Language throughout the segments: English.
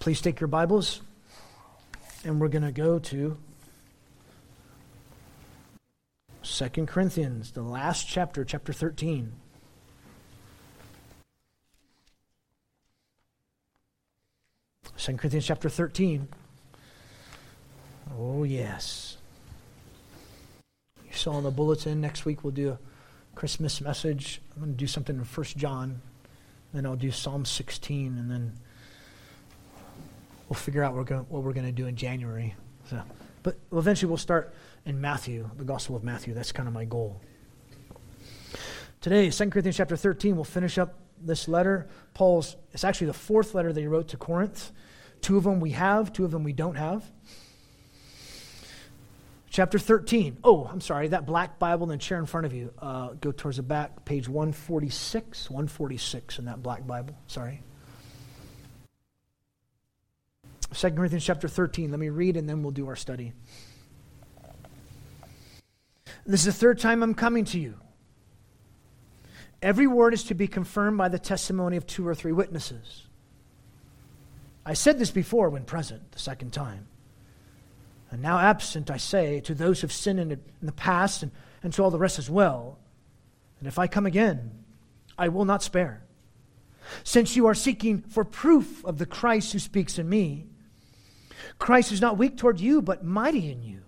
Please take your Bibles, and we're going to go to 2 Corinthians, the last chapter, chapter 13. Second Corinthians chapter 13. Oh, yes. You saw in the bulletin, next week we'll do a Christmas message. I'm going to do something in 1 John, then I'll do Psalm 16, and then we'll figure out what we're going, to do in January. So, but eventually we'll start in Matthew, the Gospel of Matthew. That's kind of my goal. Today, 2 Corinthians chapter 13, we'll finish up this letter. Paul's, it's actually the fourth letter that he wrote to Corinth. Two of them we have, two of them we don't have. Chapter 13. Oh, I'm sorry, that black Bible in the chair in front of you. Uh, go towards the back, page 146. 146 in that black Bible. Sorry. 2 Corinthians chapter 13. Let me read and then we'll do our study. This is the third time I'm coming to you. Every word is to be confirmed by the testimony of two or three witnesses. I said this before when present, the second time. And now absent, I say, to those who've sinned in the past and, and to all the rest as well. And if I come again, I will not spare. Since you are seeking for proof of the Christ who speaks in me, Christ is not weak toward you, but mighty in you.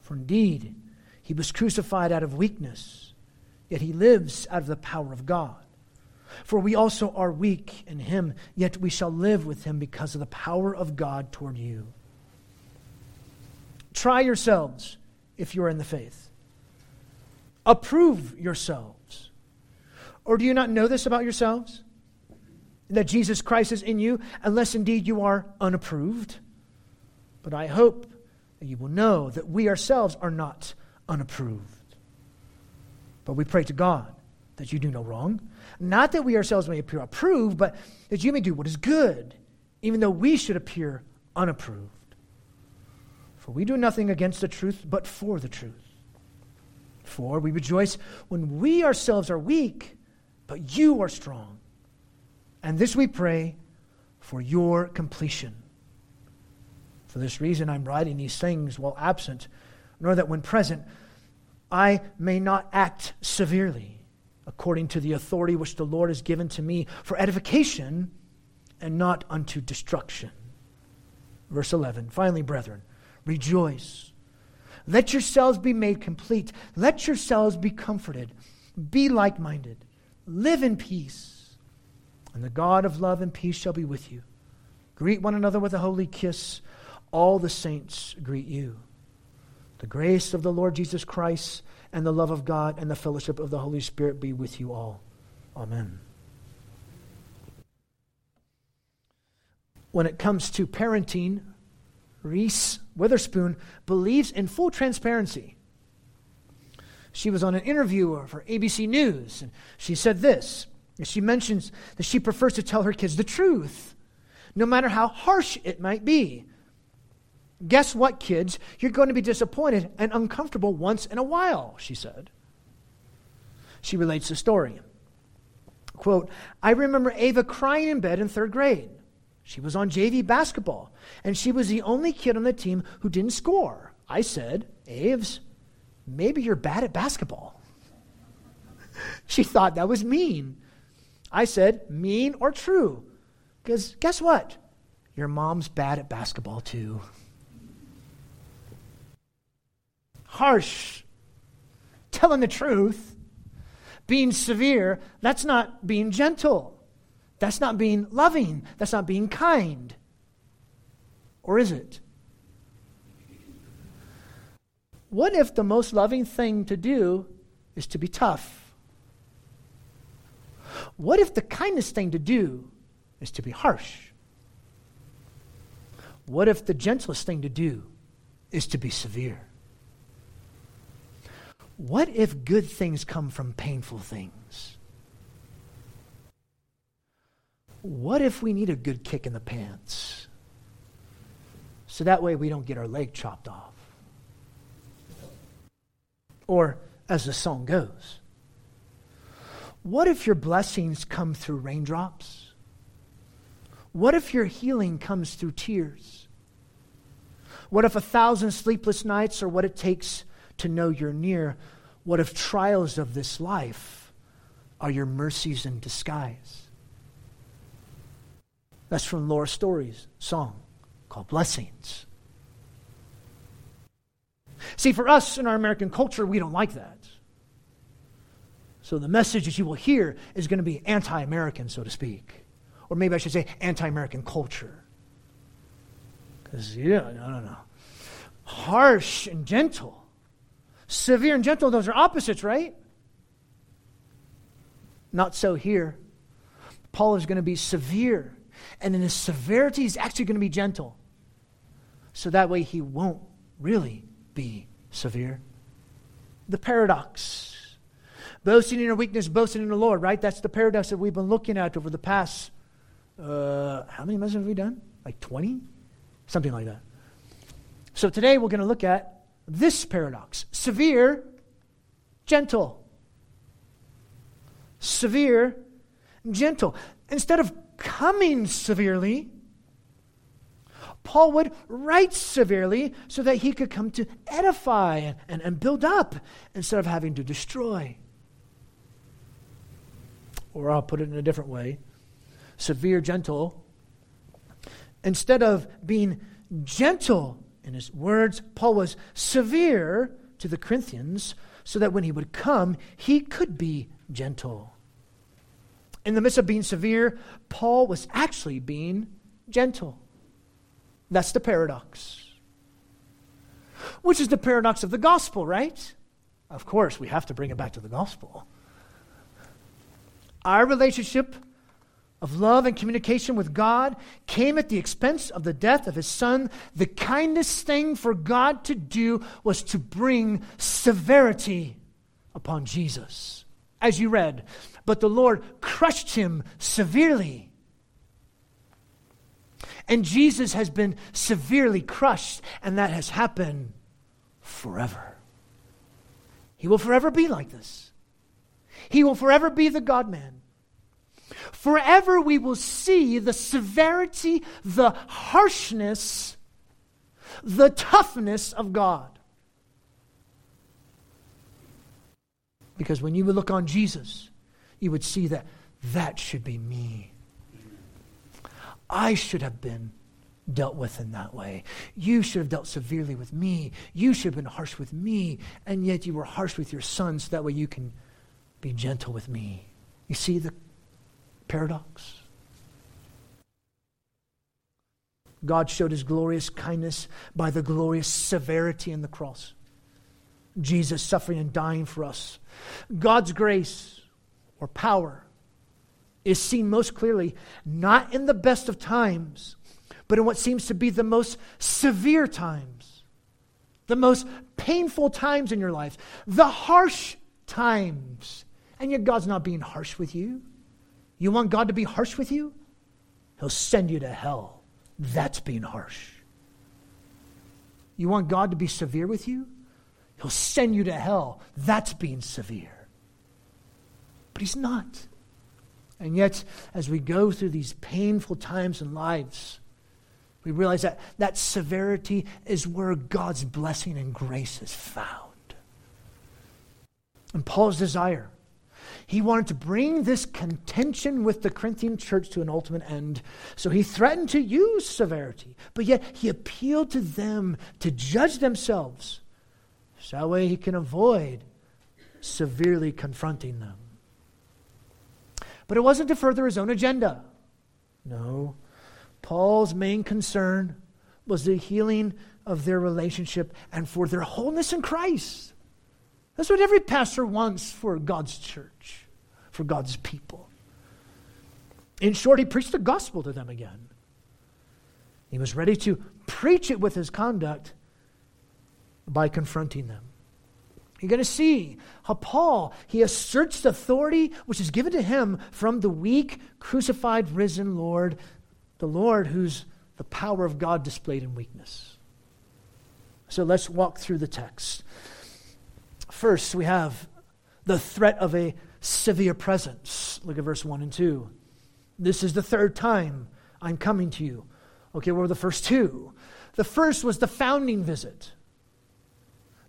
For indeed, he was crucified out of weakness, yet he lives out of the power of God. For we also are weak in him, yet we shall live with him because of the power of God toward you. Try yourselves if you are in the faith. Approve yourselves. Or do you not know this about yourselves? That Jesus Christ is in you, unless indeed you are unapproved? But I hope that you will know that we ourselves are not unapproved. But we pray to God that you do no wrong. Not that we ourselves may appear approved, but that you may do what is good, even though we should appear unapproved. For we do nothing against the truth, but for the truth. For we rejoice when we ourselves are weak, but you are strong. And this we pray for your completion. For this reason, I'm writing these things while absent, nor that when present, I may not act severely, according to the authority which the Lord has given to me for edification and not unto destruction. Verse 11 Finally, brethren, Rejoice. Let yourselves be made complete. Let yourselves be comforted. Be like minded. Live in peace. And the God of love and peace shall be with you. Greet one another with a holy kiss. All the saints greet you. The grace of the Lord Jesus Christ and the love of God and the fellowship of the Holy Spirit be with you all. Amen. When it comes to parenting, Reese Witherspoon believes in full transparency. She was on an interview for ABC News, and she said this. She mentions that she prefers to tell her kids the truth, no matter how harsh it might be. Guess what, kids? You're going to be disappointed and uncomfortable once in a while, she said. She relates the story. Quote, I remember Ava crying in bed in third grade. She was on JV basketball, and she was the only kid on the team who didn't score. I said, Aves, maybe you're bad at basketball. she thought that was mean. I said, mean or true? Because guess what? Your mom's bad at basketball too. Harsh. Telling the truth. Being severe, that's not being gentle. That's not being loving. That's not being kind. Or is it? What if the most loving thing to do is to be tough? What if the kindest thing to do is to be harsh? What if the gentlest thing to do is to be severe? What if good things come from painful things? what if we need a good kick in the pants? So that way we don't get our leg chopped off. Or, as the song goes, what if your blessings come through raindrops? What if your healing comes through tears? What if a thousand sleepless nights are what it takes to know you're near? What if trials of this life are your mercies in disguise? That's from Laura Story's song called Blessings. See, for us in our American culture, we don't like that. So the message that you will hear is going to be anti American, so to speak. Or maybe I should say anti American culture. Because, yeah, no, no, no. Harsh and gentle. Severe and gentle, those are opposites, right? Not so here. Paul is going to be severe. And in his severity, he's actually going to be gentle. So that way he won't really be severe. The paradox. Boasting in our weakness, boasting in the Lord, right? That's the paradox that we've been looking at over the past, uh, how many months have we done? Like 20? Something like that. So today we're going to look at this paradox severe, gentle. Severe, gentle. Instead of coming severely, Paul would write severely so that he could come to edify and, and, and build up instead of having to destroy. Or I'll put it in a different way severe, gentle. Instead of being gentle in his words, Paul was severe to the Corinthians so that when he would come, he could be gentle. In the midst of being severe, Paul was actually being gentle. That's the paradox. Which is the paradox of the gospel, right? Of course, we have to bring it back to the gospel. Our relationship of love and communication with God came at the expense of the death of his son. The kindest thing for God to do was to bring severity upon Jesus. As you read, but the Lord crushed him severely. And Jesus has been severely crushed, and that has happened forever. He will forever be like this. He will forever be the God man. Forever we will see the severity, the harshness, the toughness of God. Because when you would look on Jesus, you would see that that should be me. I should have been dealt with in that way. You should have dealt severely with me. You should have been harsh with me, and yet you were harsh with your son so that way you can be gentle with me. You see the paradox? God showed his glorious kindness by the glorious severity in the cross. Jesus suffering and dying for us. God's grace or power is seen most clearly not in the best of times, but in what seems to be the most severe times, the most painful times in your life, the harsh times. And yet, God's not being harsh with you. You want God to be harsh with you? He'll send you to hell. That's being harsh. You want God to be severe with you? He'll send you to hell. That's being severe. But He's not. And yet, as we go through these painful times in lives, we realize that that severity is where God's blessing and grace is found. And Paul's desire, he wanted to bring this contention with the Corinthian church to an ultimate end. So he threatened to use severity, but yet he appealed to them to judge themselves. So that way he can avoid severely confronting them. But it wasn't to further his own agenda. No. Paul's main concern was the healing of their relationship and for their wholeness in Christ. That's what every pastor wants for God's church, for God's people. In short, he preached the gospel to them again. He was ready to preach it with his conduct by confronting them. You're going to see how Paul, he asserts the authority which is given to him from the weak, crucified, risen Lord, the Lord who's the power of God displayed in weakness. So let's walk through the text. First, we have the threat of a severe presence. Look at verse 1 and 2. This is the third time I'm coming to you. Okay, what were the first two? The first was the founding visit.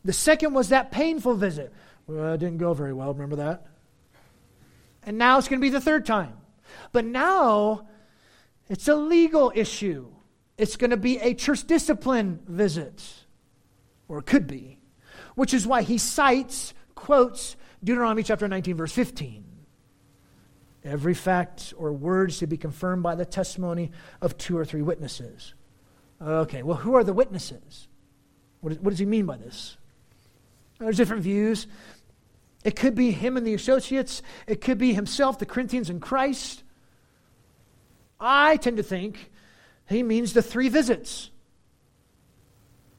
The second was that painful visit. Well, it didn't go very well, remember that? And now it's going to be the third time. But now it's a legal issue. It's going to be a church discipline visit, or it could be, which is why he cites, quotes Deuteronomy chapter 19, verse 15. Every fact or word should be confirmed by the testimony of two or three witnesses. Okay, well, who are the witnesses? What, what does he mean by this? There's different views. It could be him and the associates, it could be himself, the Corinthians, and Christ. I tend to think he means the three visits.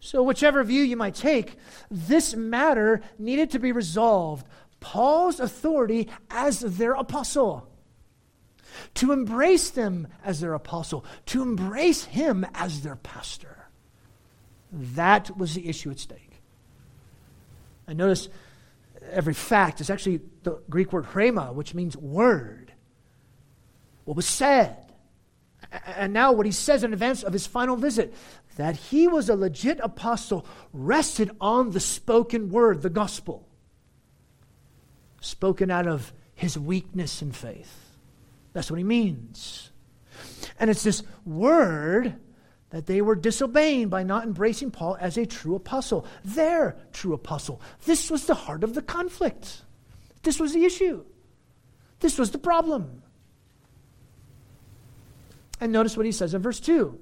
So, whichever view you might take, this matter needed to be resolved. Paul's authority as their apostle, to embrace them as their apostle, to embrace him as their pastor. That was the issue at stake. And notice every fact is actually the Greek word rhema, which means word. What was said. And now, what he says in advance of his final visit that he was a legit apostle rested on the spoken word, the gospel, spoken out of his weakness and faith. That's what he means. And it's this word that they were disobeying by not embracing Paul as a true apostle, their true apostle. This was the heart of the conflict. This was the issue. This was the problem. And notice what he says in verse 2.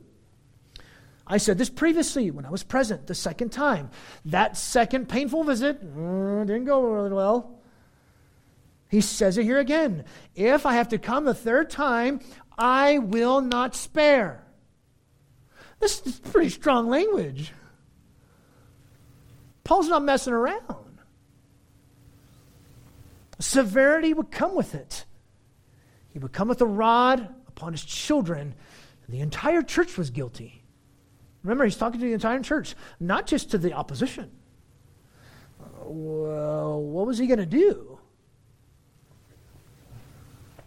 I said this previously when I was present the second time. That second painful visit uh, didn't go really well. He says it here again. If I have to come a third time, I will not spare. This is pretty strong language. Paul's not messing around. Severity would come with it. He would come with a rod upon his children. And the entire church was guilty. Remember, he's talking to the entire church, not just to the opposition. Well, what was he going to do?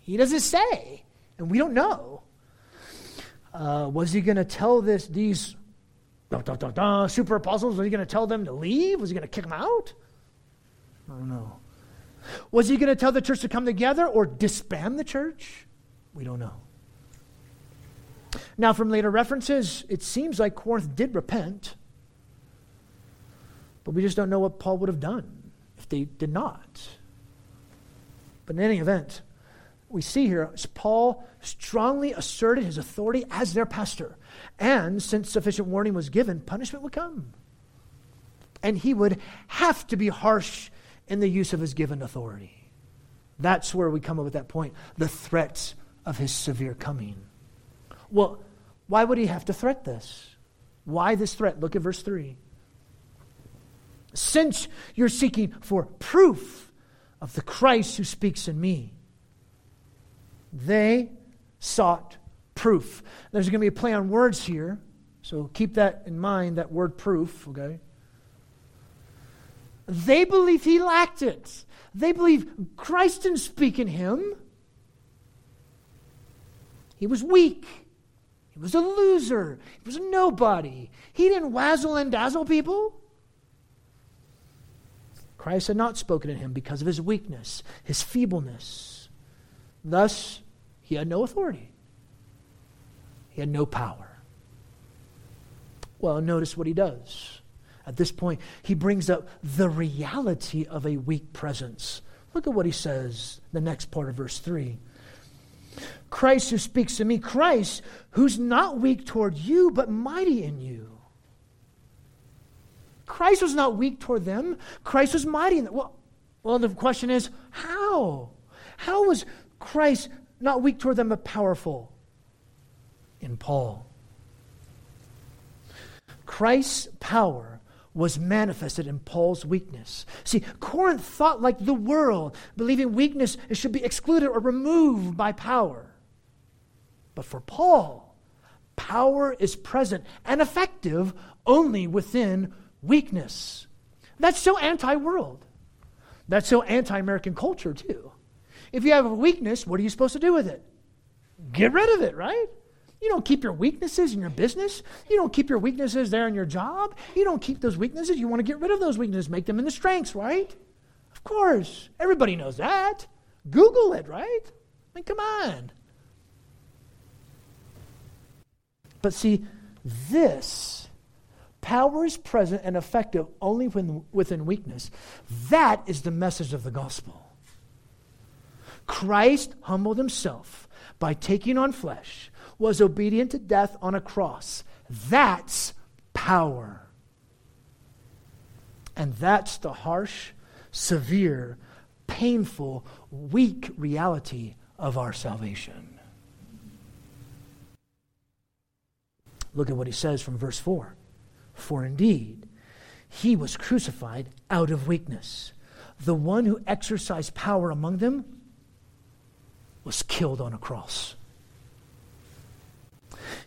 He doesn't say, and we don't know. Uh, was he going to tell this these super apostles? Was he going to tell them to leave? Was he going to kick them out? I don't know. Was he going to tell the church to come together or disband the church? We don't know. Now, from later references, it seems like Corinth did repent, but we just don't know what Paul would have done if they did not. But in any event, we see here Paul strongly asserted his authority as their pastor. And since sufficient warning was given, punishment would come. And he would have to be harsh in the use of his given authority. That's where we come up with that point the threat of his severe coming. Well, why would he have to threat this? Why this threat? Look at verse 3. Since you're seeking for proof of the Christ who speaks in me, they sought proof. There's going to be a play on words here, so keep that in mind, that word proof, okay? They believed he lacked it. They believe Christ didn't speak in him. He was weak. He was a loser. He was nobody. He didn't wazzle and dazzle people. Christ had not spoken in him because of his weakness, his feebleness. Thus, he had no authority, he had no power. Well, notice what he does. At this point, he brings up the reality of a weak presence. Look at what he says, the next part of verse 3. Christ who speaks to me, Christ who's not weak toward you, but mighty in you. Christ was not weak toward them. Christ was mighty in them. Well, well, the question is, how? How was Christ, not weak toward them, but powerful in Paul. Christ's power was manifested in Paul's weakness. See, Corinth thought like the world, believing weakness should be excluded or removed by power. But for Paul, power is present and effective only within weakness. That's so anti world. That's so anti American culture, too. If you have a weakness, what are you supposed to do with it? Get rid of it, right? You don't keep your weaknesses in your business. You don't keep your weaknesses there in your job. You don't keep those weaknesses. You want to get rid of those weaknesses, make them into strengths, right? Of course. Everybody knows that. Google it, right? I mean, come on. But see, this power is present and effective only when, within weakness. That is the message of the gospel. Christ humbled himself by taking on flesh, was obedient to death on a cross. That's power. And that's the harsh, severe, painful, weak reality of our salvation. Look at what he says from verse 4. For indeed, he was crucified out of weakness. The one who exercised power among them was killed on a cross.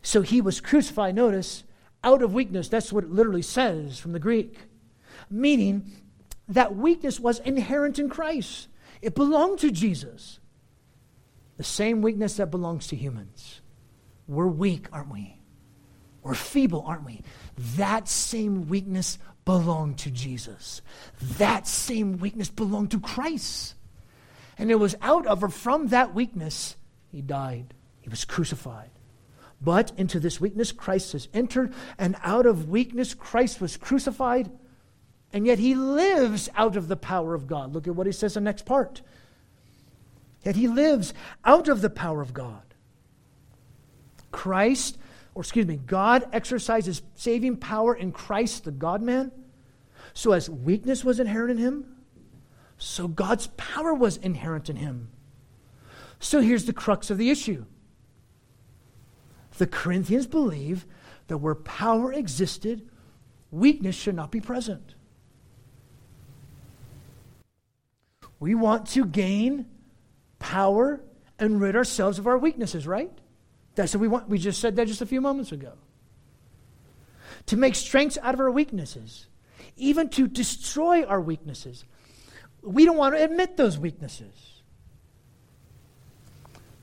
So he was crucified, notice, out of weakness. That's what it literally says from the Greek. Meaning that weakness was inherent in Christ, it belonged to Jesus. The same weakness that belongs to humans. We're weak, aren't we? We're feeble, aren't we? That same weakness belonged to Jesus. That same weakness belonged to Christ. And it was out of or from that weakness he died. He was crucified. But into this weakness Christ has entered, and out of weakness Christ was crucified, and yet he lives out of the power of God. Look at what he says in the next part. Yet he lives out of the power of God. Christ, or excuse me, God exercises saving power in Christ, the God man. So as weakness was inherent in him, so God's power was inherent in him. So here's the crux of the issue the Corinthians believe that where power existed, weakness should not be present. We want to gain power and rid ourselves of our weaknesses, right? That's what we want. We just said that just a few moments ago. To make strengths out of our weaknesses, even to destroy our weaknesses. We don't want to admit those weaknesses.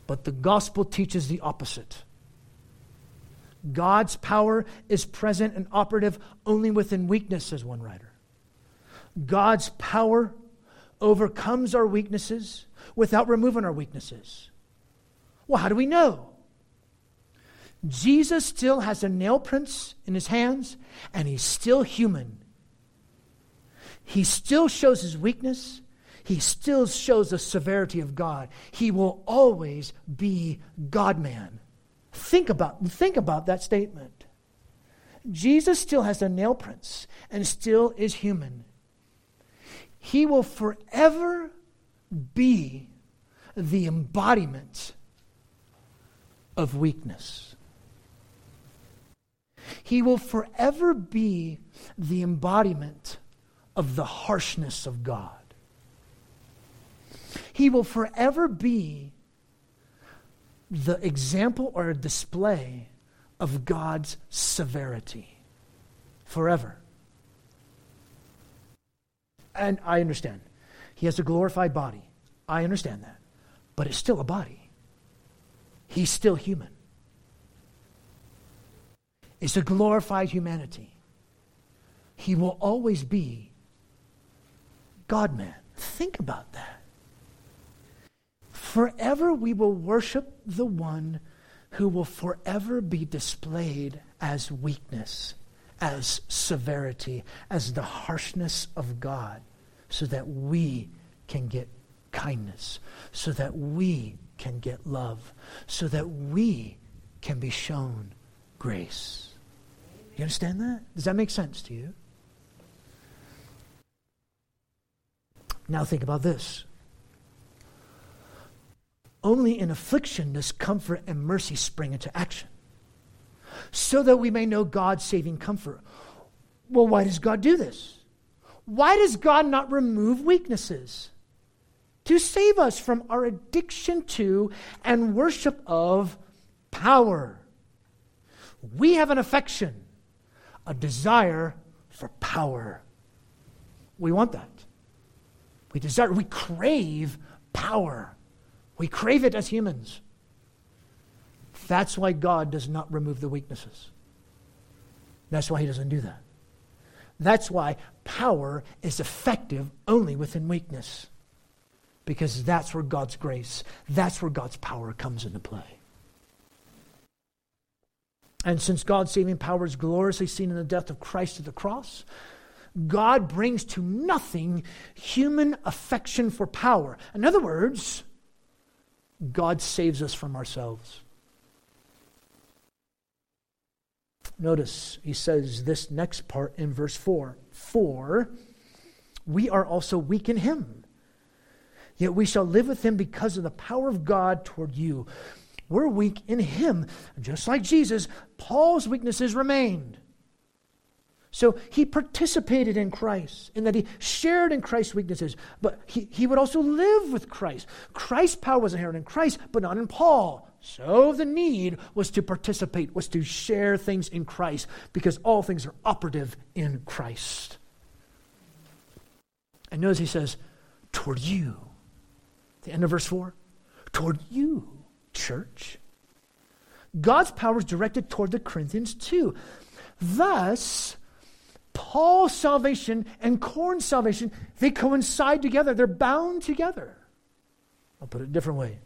But the gospel teaches the opposite. God's power is present and operative only within weakness, says one writer. God's power overcomes our weaknesses without removing our weaknesses. Well, how do we know? Jesus still has the nail prints in his hands, and he's still human. He still shows his weakness. He still shows the severity of God. He will always be God man. Think about, think about that statement. Jesus still has the nail prints and still is human. He will forever be the embodiment of weakness. He will forever be the embodiment of the harshness of God. He will forever be the example or display of God's severity. Forever. And I understand. He has a glorified body. I understand that. But it's still a body. He's still human. It's a glorified humanity. He will always be God man. Think about that. Forever we will worship the one who will forever be displayed as weakness, as severity, as the harshness of God, so that we can get kindness, so that we can get love, so that we can be shown grace. You understand that? Does that make sense to you? Now think about this. Only in affliction does comfort and mercy spring into action, so that we may know God's saving comfort. Well, why does God do this? Why does God not remove weaknesses? To save us from our addiction to and worship of power. We have an affection, a desire for power. We want that. We desire, we crave power. We crave it as humans. That's why God does not remove the weaknesses. That's why He doesn't do that. That's why power is effective only within weakness. Because that's where God's grace, that's where God's power comes into play. And since God's saving power is gloriously seen in the death of Christ at the cross, God brings to nothing human affection for power. In other words, God saves us from ourselves. Notice he says this next part in verse 4 For we are also weak in him, yet we shall live with him because of the power of God toward you. We're weak in him. Just like Jesus, Paul's weaknesses remained. So he participated in Christ, in that he shared in Christ's weaknesses, but he, he would also live with Christ. Christ's power was inherent in Christ, but not in Paul. So the need was to participate, was to share things in Christ, because all things are operative in Christ. And notice he says, toward you. The end of verse 4 toward you, church. God's power is directed toward the Corinthians too. Thus, Paul's salvation and Corinth's salvation, they coincide together. They're bound together. I'll put it a different way.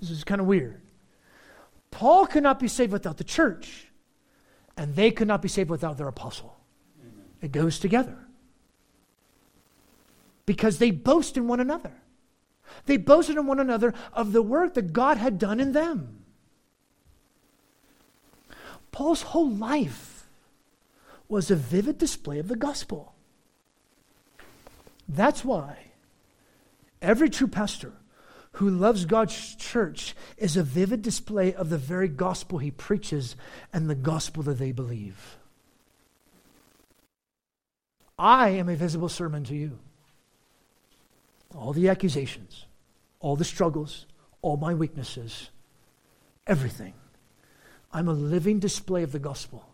This is kind of weird. Paul could not be saved without the church, and they could not be saved without their apostle. Amen. It goes together. Because they boast in one another. They boasted in one another of the work that God had done in them. Paul's whole life was a vivid display of the gospel. That's why every true pastor who loves God's church is a vivid display of the very gospel he preaches and the gospel that they believe. I am a visible sermon to you. All the accusations, all the struggles, all my weaknesses, everything. I'm a living display of the gospel.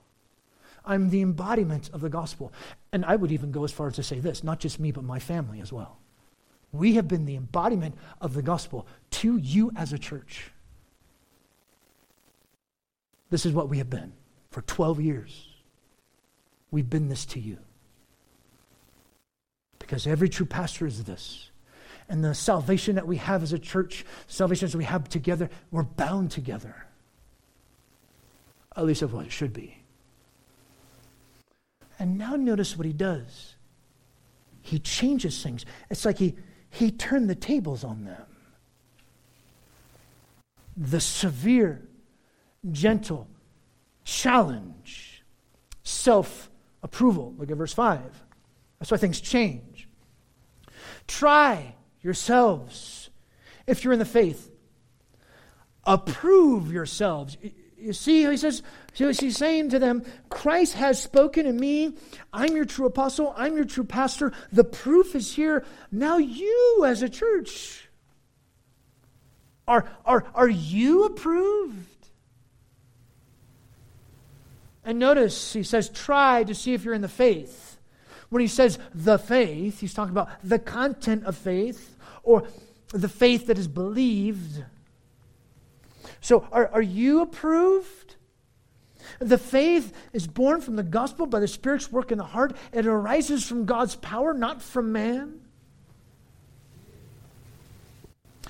I'm the embodiment of the gospel. And I would even go as far as to say this not just me, but my family as well. We have been the embodiment of the gospel to you as a church. This is what we have been for 12 years. We've been this to you. Because every true pastor is this. And the salvation that we have as a church, salvation that we have together, we're bound together. At least of what it should be. And now notice what he does. He changes things. It's like he he turned the tables on them. The severe, gentle challenge, self approval. Look at verse 5. That's why things change. Try yourselves, if you're in the faith, approve yourselves. You see, he says, so he's saying to them, Christ has spoken to me. I'm your true apostle. I'm your true pastor. The proof is here. Now, you as a church, are, are, are you approved? And notice he says, try to see if you're in the faith. When he says the faith, he's talking about the content of faith or the faith that is believed. So, are, are you approved? The faith is born from the gospel by the Spirit's work in the heart. It arises from God's power, not from man.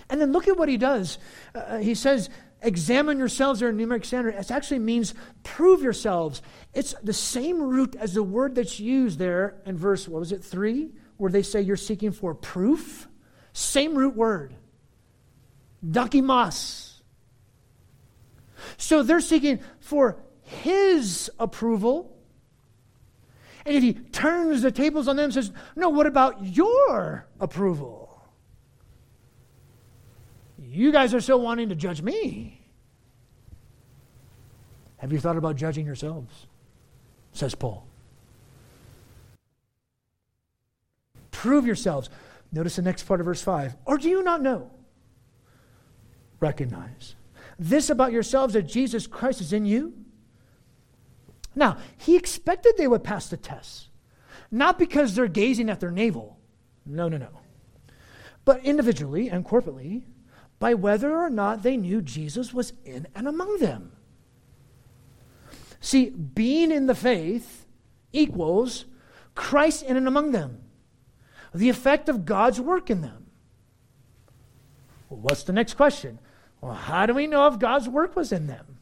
And then look at what he does. Uh, he says, examine yourselves or a numeric standard. It actually means prove yourselves. It's the same root as the word that's used there in verse, what was it, three, where they say you're seeking for proof. Same root word. Dokimos. So they're seeking for his approval. And if he turns the tables on them and says, No, what about your approval? You guys are still wanting to judge me. Have you thought about judging yourselves? Says Paul. Prove yourselves. Notice the next part of verse 5. Or do you not know? Recognize this about yourselves that Jesus Christ is in you? Now, he expected they would pass the test, not because they're gazing at their navel. No, no, no. But individually and corporately, by whether or not they knew Jesus was in and among them. See, being in the faith equals Christ in and among them, the effect of God's work in them. Well, what's the next question? Well, how do we know if God's work was in them?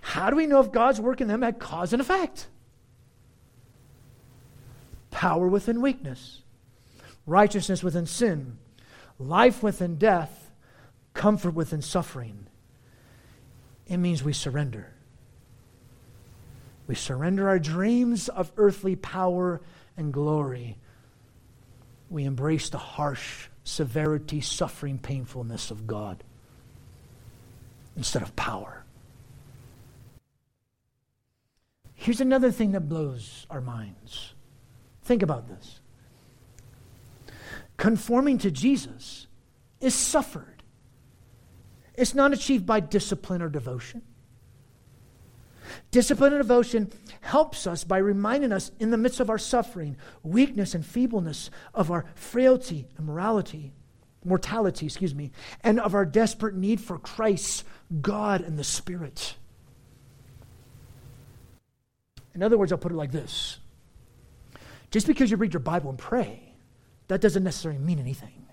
How do we know if God's work in them had cause and effect? Power within weakness, righteousness within sin, life within death, comfort within suffering. It means we surrender. We surrender our dreams of earthly power and glory. We embrace the harsh severity, suffering, painfulness of God instead of power. Here's another thing that blows our minds. Think about this. Conforming to Jesus is suffered. It's not achieved by discipline or devotion. Discipline and devotion helps us by reminding us in the midst of our suffering, weakness, and feebleness of our frailty and morality, mortality, excuse me, and of our desperate need for Christ, God, and the Spirit. In other words, I'll put it like this just because you read your Bible and pray, that doesn't necessarily mean anything.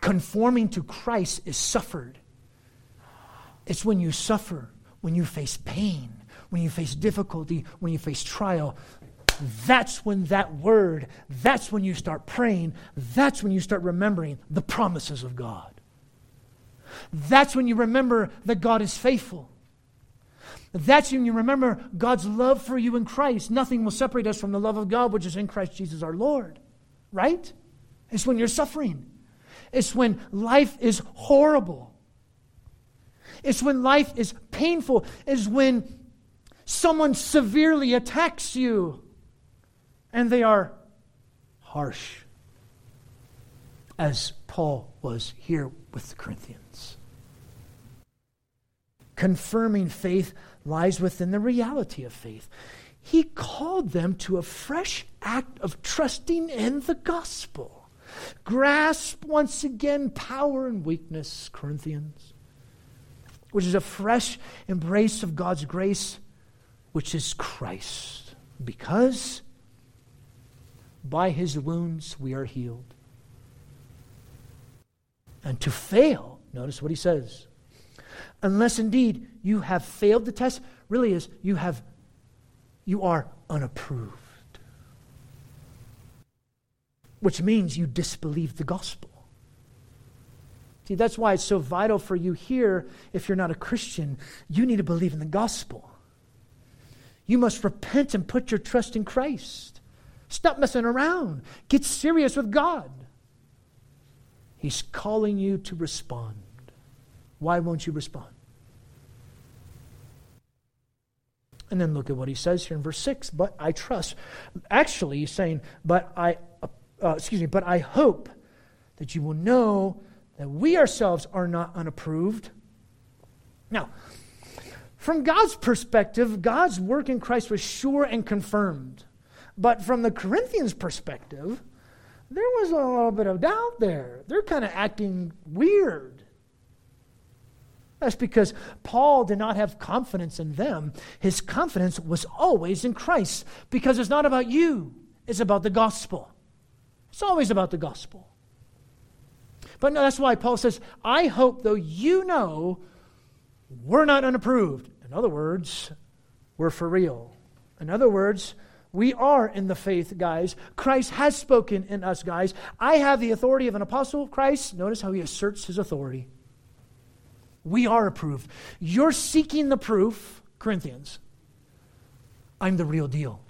Conforming to Christ is suffered. It's when you suffer when you face pain, when you face difficulty, when you face trial, that's when that word, that's when you start praying, that's when you start remembering the promises of God. That's when you remember that God is faithful. That's when you remember God's love for you in Christ. Nothing will separate us from the love of God, which is in Christ Jesus our Lord. Right? It's when you're suffering. It's when life is horrible. It's when life is painful, is when someone severely attacks you and they are harsh, as Paul was here with the Corinthians. Confirming faith lies within the reality of faith. He called them to a fresh act of trusting in the gospel. Grasp once again power and weakness, Corinthians which is a fresh embrace of God's grace, which is Christ. Because by his wounds we are healed. And to fail, notice what he says, unless indeed you have failed the test, really is you have you are unapproved. Which means you disbelieve the gospel. See, that's why it's so vital for you here, if you're not a Christian, you need to believe in the gospel. You must repent and put your trust in Christ. Stop messing around. Get serious with God. He's calling you to respond. Why won't you respond? And then look at what he says here in verse 6 but I trust. Actually, he's saying, but I, uh, excuse me, but I hope that you will know that we ourselves are not unapproved. Now, from God's perspective, God's work in Christ was sure and confirmed. But from the Corinthians' perspective, there was a little bit of doubt there. They're kind of acting weird. That's because Paul did not have confidence in them. His confidence was always in Christ because it's not about you, it's about the gospel. It's always about the gospel. But no, that's why Paul says, I hope, though you know, we're not unapproved. In other words, we're for real. In other words, we are in the faith, guys. Christ has spoken in us, guys. I have the authority of an apostle of Christ. Notice how he asserts his authority. We are approved. You're seeking the proof, Corinthians. I'm the real deal.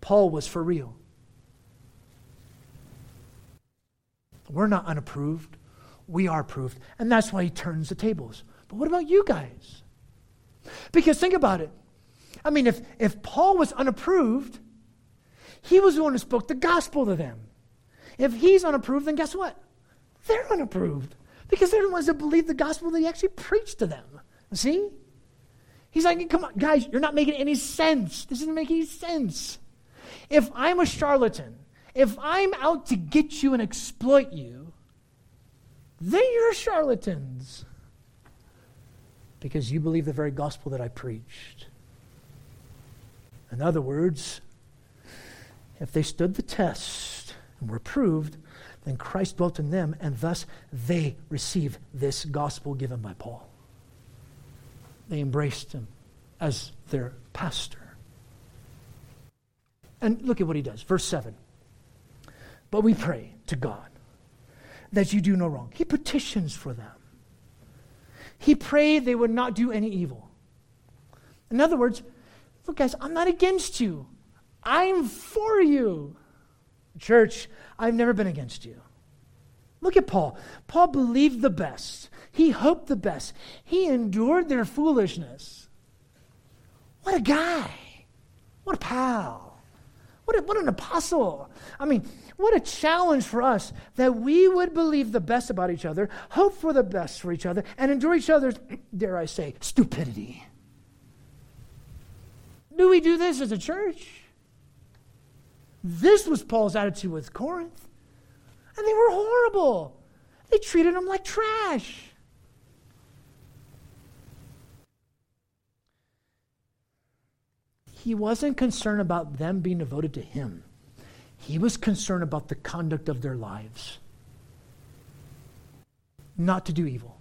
Paul was for real. We're not unapproved. We are approved. And that's why he turns the tables. But what about you guys? Because think about it. I mean, if, if Paul was unapproved, he was the one who spoke the gospel to them. If he's unapproved, then guess what? They're unapproved because they're the ones that believe the gospel that he actually preached to them. See? He's like, come on, guys, you're not making any sense. This doesn't make any sense. If I'm a charlatan if I'm out to get you and exploit you, then you're charlatans. Because you believe the very gospel that I preached. In other words, if they stood the test and were proved, then Christ dwelt in them, and thus they received this gospel given by Paul. They embraced him as their pastor. And look at what he does. Verse 7. But we pray to God that you do no wrong. He petitions for them. He prayed they would not do any evil. In other words, look, guys, I'm not against you, I'm for you. Church, I've never been against you. Look at Paul. Paul believed the best. He hoped the best. He endured their foolishness. What a guy. What a pal. What, a, what an apostle. I mean, what a challenge for us that we would believe the best about each other, hope for the best for each other, and endure each other's, dare I say, stupidity. Do we do this as a church? This was Paul's attitude with Corinth. And they were horrible. They treated him like trash. He wasn't concerned about them being devoted to him. He was concerned about the conduct of their lives, not to do evil.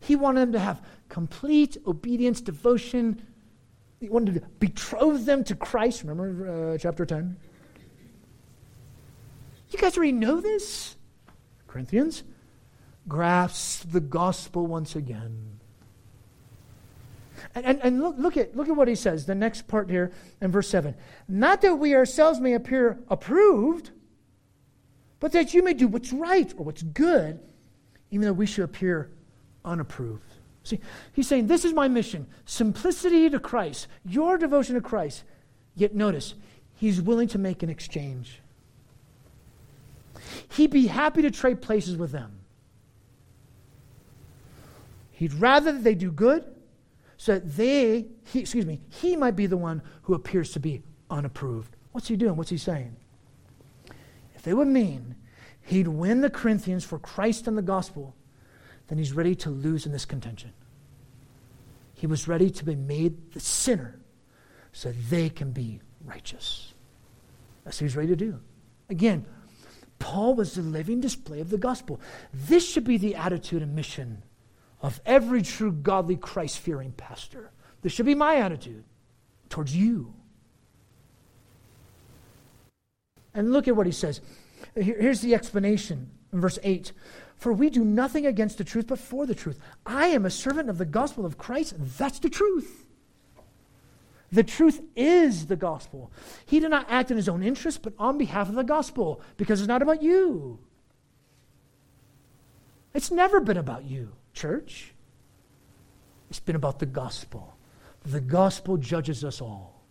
He wanted them to have complete obedience, devotion. He wanted to betroth them to Christ. Remember uh, chapter 10? You guys already know this? Corinthians? Grasp the gospel once again. And, and, look, look, at, look at what he says, the next part here in verse 7. Not that we ourselves may appear approved, but that you may do what's right or what's good, even though we should appear unapproved. See, he's saying, This is my mission simplicity to Christ, your devotion to Christ. Yet notice, he's willing to make an exchange. He'd be happy to trade places with them. He'd rather that they do good so that they, he, excuse me, he might be the one who appears to be unapproved. What's he doing? What's he saying? If they would mean he'd win the Corinthians for Christ and the gospel, then he's ready to lose in this contention. He was ready to be made the sinner so they can be righteous. That's what he's ready to do. Again, Paul was the living display of the gospel. This should be the attitude and mission of every true godly Christ fearing pastor. This should be my attitude towards you. And look at what he says. here's the explanation in verse 8 For we do nothing against the truth, but for the truth. I am a servant of the gospel of Christ. That's the truth. The truth is the gospel. He did not act in his own interest, but on behalf of the gospel, because it's not about you. It's never been about you church. It's been about the gospel. The gospel judges us all.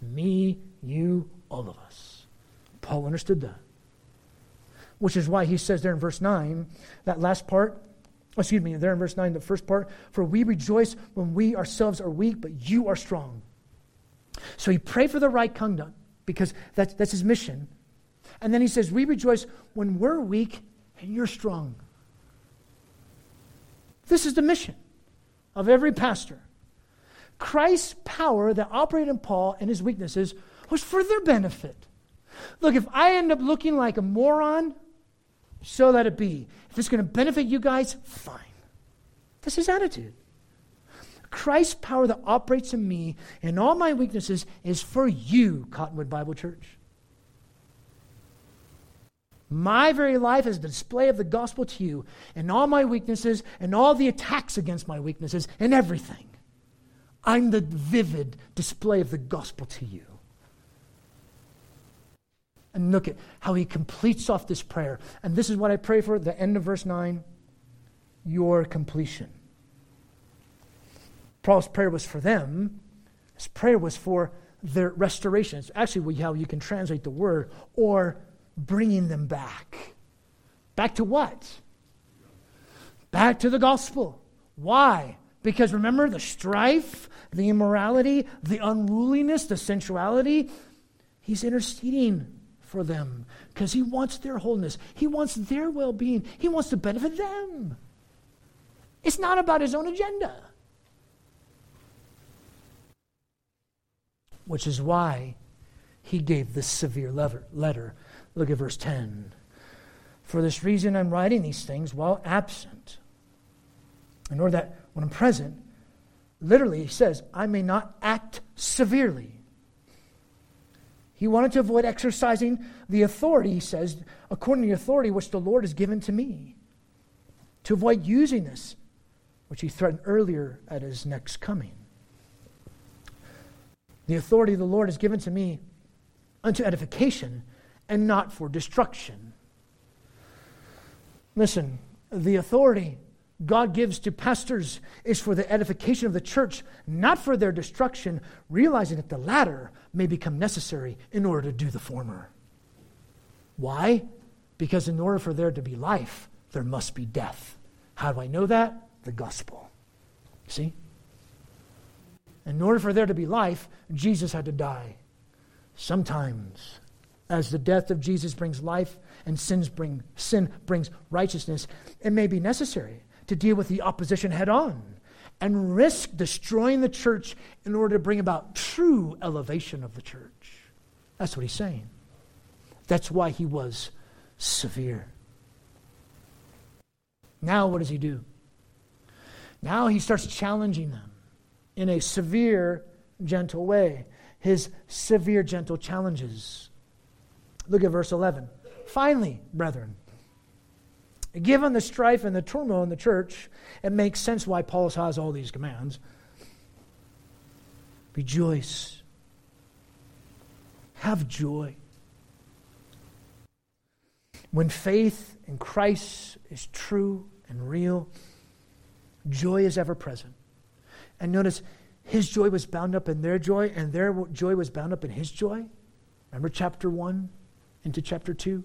Me, you, all of us. Paul understood that. Which is why he says there in verse 9, that last part, excuse me, there in verse 9, the first part, for we rejoice when we ourselves are weak, but you are strong. So he prayed for the right conduct because that's, that's his mission. And then he says, We rejoice when we're weak and you're strong. This is the mission of every pastor. Christ's power that operated in Paul and his weaknesses was for their benefit. Look, if I end up looking like a moron, so let it be. If it's going to benefit you guys, fine. That's his attitude. Christ's power that operates in me and all my weaknesses is for you, Cottonwood Bible Church. My very life is the display of the gospel to you, and all my weaknesses, and all the attacks against my weaknesses, and everything. I'm the vivid display of the gospel to you. And look at how he completes off this prayer. And this is what I pray for, the end of verse 9 your completion. Paul's prayer was for them, his prayer was for their restoration. It's actually how you can translate the word, or bringing them back. Back to what? Back to the gospel. Why? Because remember the strife, the immorality, the unruliness, the sensuality? He's interceding for them because he wants their wholeness. He wants their well being. He wants to benefit them. It's not about his own agenda. Which is why he gave this severe letter. Look at verse 10. For this reason, I'm writing these things while absent, in order that when I'm present, literally, he says, I may not act severely. He wanted to avoid exercising the authority, he says, according to the authority which the Lord has given to me, to avoid using this, which he threatened earlier at his next coming. The authority the Lord has given to me unto edification and not for destruction. Listen, the authority God gives to pastors is for the edification of the church, not for their destruction, realizing that the latter may become necessary in order to do the former. Why? Because in order for there to be life, there must be death. How do I know that? The gospel. See? In order for there to be life, Jesus had to die. Sometimes, as the death of Jesus brings life and sins bring, sin brings righteousness, it may be necessary to deal with the opposition head on and risk destroying the church in order to bring about true elevation of the church. That's what he's saying. That's why he was severe. Now, what does he do? Now he starts challenging them in a severe, gentle way. His severe, gentle challenges. Look at verse 11. Finally, brethren, Given the strife and the turmoil in the church, it makes sense why Paul has all these commands. Rejoice. Have joy. When faith in Christ is true and real, joy is ever present. And notice, his joy was bound up in their joy, and their joy was bound up in his joy. Remember chapter 1 into chapter 2?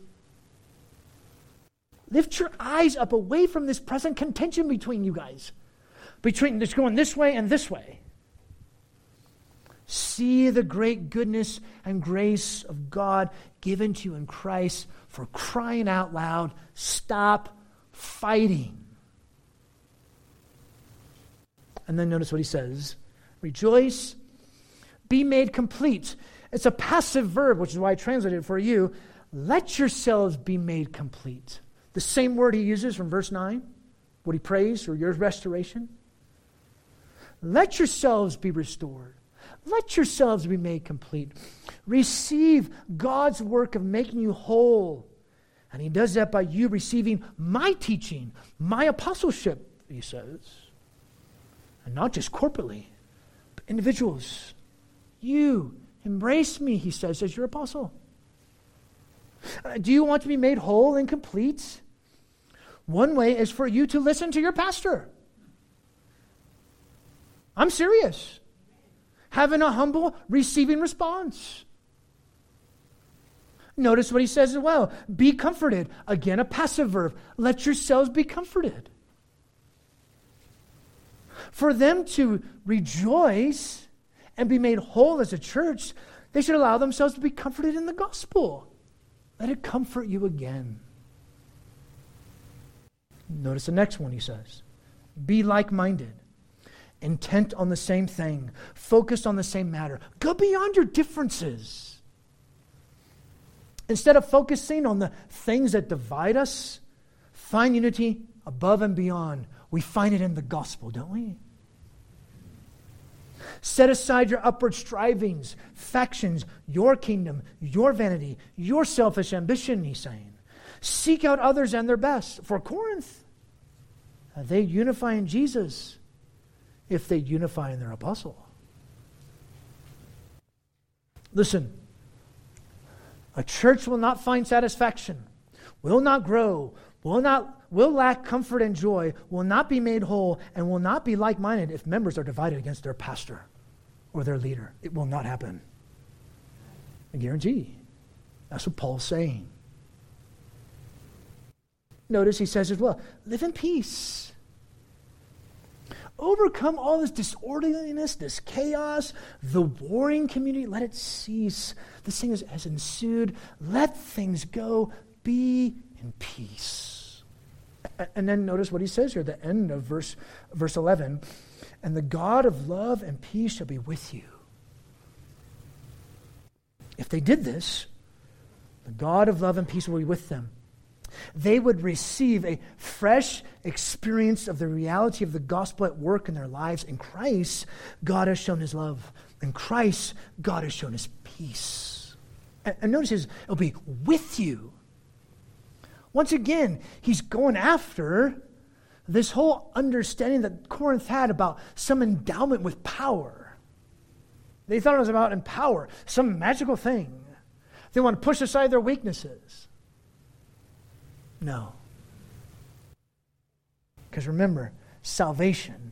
Lift your eyes up away from this present contention between you guys, between this going this way and this way. See the great goodness and grace of God given to you in Christ for crying out loud. Stop fighting. And then notice what he says Rejoice, be made complete. It's a passive verb, which is why I translated it for you. Let yourselves be made complete. The same word he uses from verse 9, what he prays for your restoration. Let yourselves be restored. Let yourselves be made complete. Receive God's work of making you whole. And he does that by you receiving my teaching, my apostleship, he says. And not just corporately, but individuals. You embrace me, he says, as your apostle. Uh, do you want to be made whole and complete? One way is for you to listen to your pastor. I'm serious. Having a humble, receiving response. Notice what he says as well be comforted. Again, a passive verb. Let yourselves be comforted. For them to rejoice and be made whole as a church, they should allow themselves to be comforted in the gospel. Let it comfort you again. Notice the next one he says Be like minded, intent on the same thing, focused on the same matter. Go beyond your differences. Instead of focusing on the things that divide us, find unity above and beyond. We find it in the gospel, don't we? Set aside your upward strivings, factions, your kingdom, your vanity, your selfish ambition, he's saying. Seek out others and their best. For Corinth, uh, they unify in Jesus if they unify in their apostle. Listen, a church will not find satisfaction, will not grow, will not will lack comfort and joy, will not be made whole, and will not be like-minded if members are divided against their pastor or their leader. It will not happen. I guarantee. That's what Paul's saying. Notice he says as well live in peace. Overcome all this disorderliness, this chaos, the warring community. Let it cease. This thing has ensued. Let things go. Be in peace. And then notice what he says here, the end of verse, verse 11. And the God of love and peace shall be with you. If they did this, the God of love and peace will be with them. They would receive a fresh experience of the reality of the gospel at work in their lives. In Christ, God has shown his love. In Christ, God has shown his peace. And, and notice it'll be with you. Once again, he's going after this whole understanding that Corinth had about some endowment with power. They thought it was about empower, some magical thing. They want to push aside their weaknesses. No. Because remember, salvation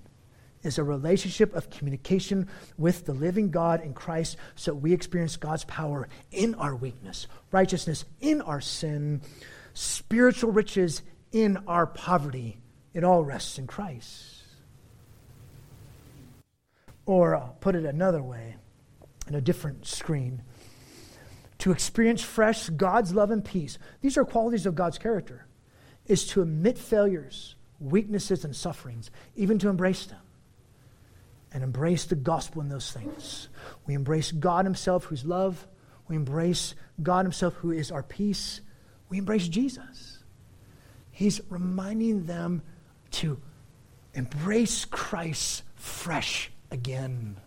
is a relationship of communication with the living God in Christ so we experience God's power in our weakness, righteousness in our sin, spiritual riches in our poverty. It all rests in Christ. Or I'll put it another way, in a different screen to experience fresh God's love and peace, these are qualities of God's character, is to admit failures, weaknesses, and sufferings, even to embrace them and embrace the gospel in those things. We embrace God Himself, who's love. We embrace God Himself, who is our peace. We embrace Jesus. He's reminding them to embrace Christ fresh again.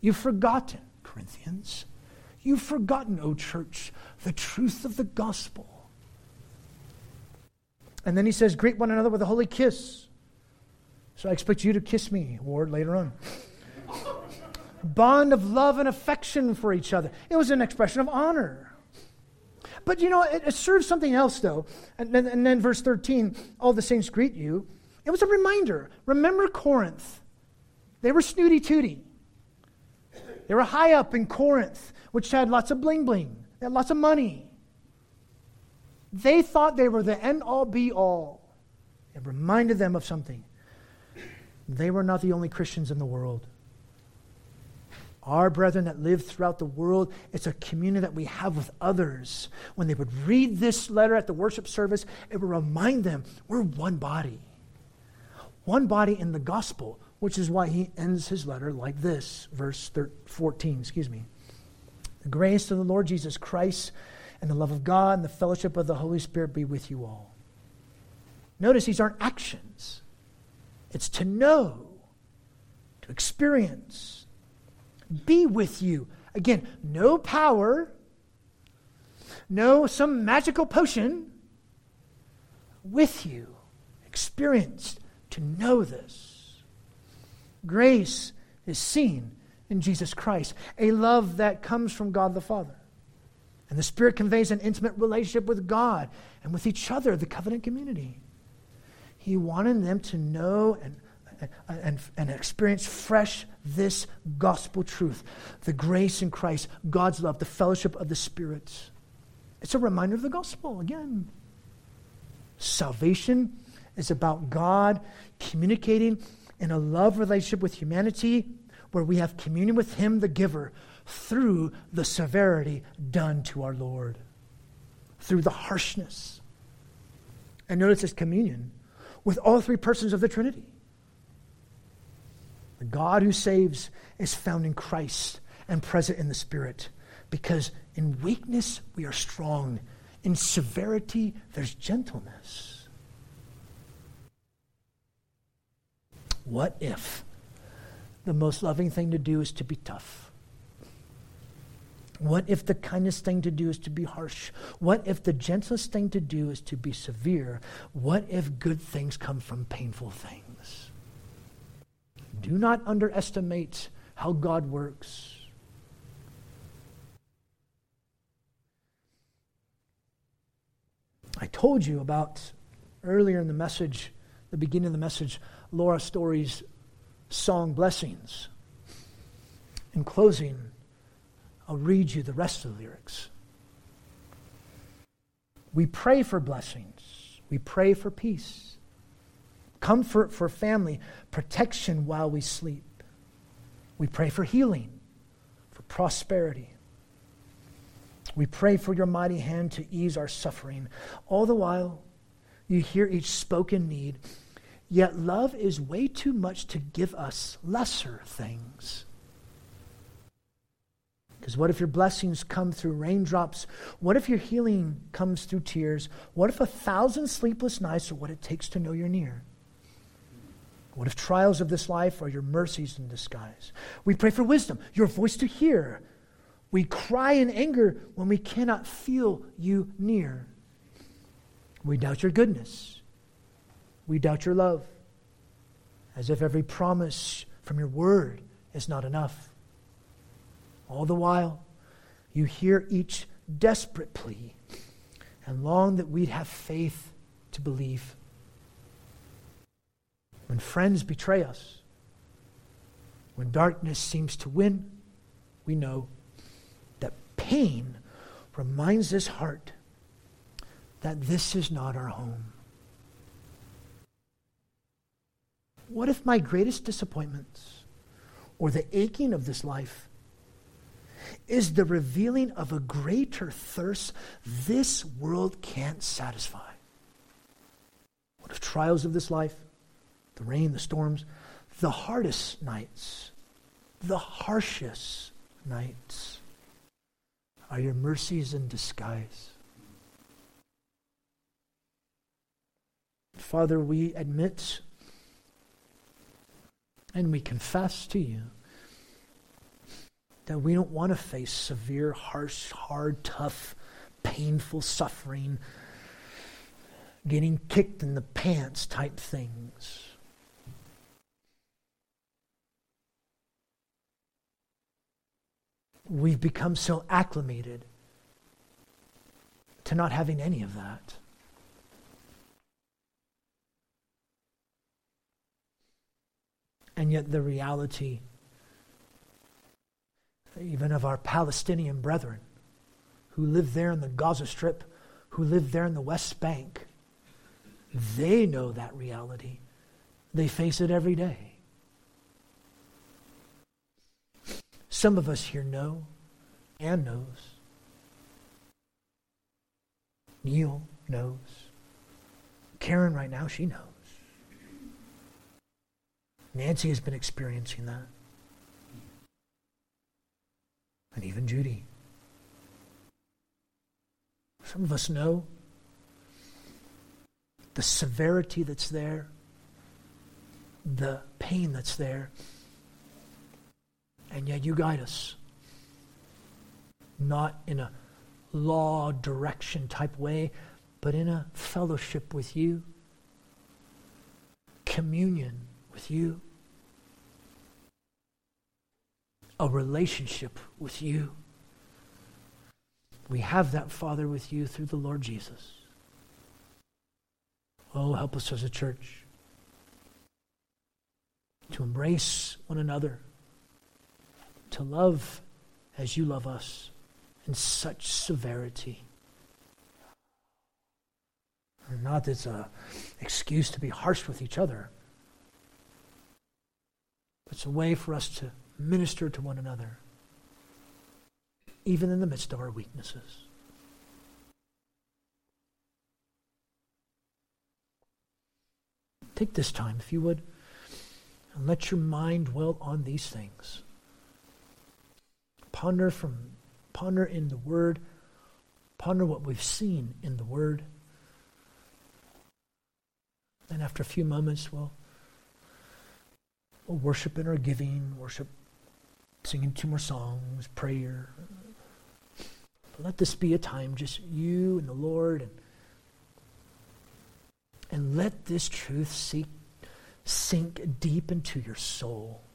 You've forgotten, Corinthians. You've forgotten, O church, the truth of the gospel. And then he says, Greet one another with a holy kiss. So I expect you to kiss me, Ward, later on. Bond of love and affection for each other. It was an expression of honor. But you know, it, serves something else, though. And, and, and then verse 13, all the saints greet you. It was a reminder. Remember Corinth. They were snooty tooty. They were high up in Corinth which had lots of bling bling, they had lots of money. They thought they were the end all be all. It reminded them of something. They were not the only Christians in the world. Our brethren that live throughout the world, it's a community that we have with others. When they would read this letter at the worship service, it would remind them we're one body. One body in the gospel, which is why he ends his letter like this, verse 14, excuse me. The grace of the Lord Jesus Christ and the love of God and the fellowship of the Holy Spirit be with you all. Notice these aren't actions, it's to know, to experience, be with you. Again, no power, no some magical potion, with you, experienced to know this. Grace is seen in Jesus Christ, a love that comes from God the Father. And the Spirit conveys an intimate relationship with God and with each other, the covenant community. He wanted them to know and, and, and experience fresh this gospel truth the grace in Christ, God's love, the fellowship of the Spirit. It's a reminder of the gospel again. Salvation is about God communicating in a love relationship with humanity where we have communion with Him, the giver, through the severity done to our Lord, through the harshness. And notice this communion with all three persons of the Trinity. The God who saves is found in Christ and present in the Spirit, because in weakness we are strong, in severity there's gentleness. What if the most loving thing to do is to be tough? What if the kindest thing to do is to be harsh? What if the gentlest thing to do is to be severe? What if good things come from painful things? Do not underestimate how God works. I told you about earlier in the message, the beginning of the message, Laura Story's song Blessings. In closing, I'll read you the rest of the lyrics. We pray for blessings, we pray for peace. Comfort for family, protection while we sleep. We pray for healing, for prosperity. We pray for your mighty hand to ease our suffering. All the while, you hear each spoken need, yet love is way too much to give us lesser things. Because what if your blessings come through raindrops? What if your healing comes through tears? What if a thousand sleepless nights are what it takes to know you're near? What if trials of this life are your mercies in disguise? We pray for wisdom, your voice to hear. We cry in anger when we cannot feel you near. We doubt your goodness. We doubt your love, as if every promise from your word is not enough. All the while, you hear each desperate plea and long that we'd have faith to believe. When friends betray us, when darkness seems to win, we know that pain reminds this heart that this is not our home. What if my greatest disappointments or the aching of this life is the revealing of a greater thirst this world can't satisfy. What if trials of this life, the rain, the storms, the hardest nights, the harshest nights, are your mercies in disguise? Father, we admit and we confess to you that we don't want to face severe, harsh, hard, tough, painful suffering, getting kicked in the pants type things. We've become so acclimated to not having any of that. And yet, the reality even of our Palestinian brethren who live there in the Gaza Strip, who live there in the West Bank. They know that reality. They face it every day. Some of us here know and knows. Neil knows. Karen, right now, she knows. Nancy has been experiencing that and even Judy. Some of us know the severity that's there, the pain that's there, and yet you guide us. Not in a law direction type way, but in a fellowship with you, communion with you. a relationship with you. We have that, Father, with you through the Lord Jesus. Oh, help us as a church to embrace one another, to love as you love us in such severity. Not that it's an excuse to be harsh with each other, but it's a way for us to minister to one another, even in the midst of our weaknesses. Take this time, if you would, and let your mind dwell on these things. Ponder from ponder in the Word, ponder what we've seen in the Word. And after a few moments, we'll, we'll worship in our giving, worship singing two more songs, prayer. Let this be a time just you and the Lord and and let this truth seek, sink deep into your soul.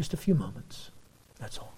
Just a few moments. That's all.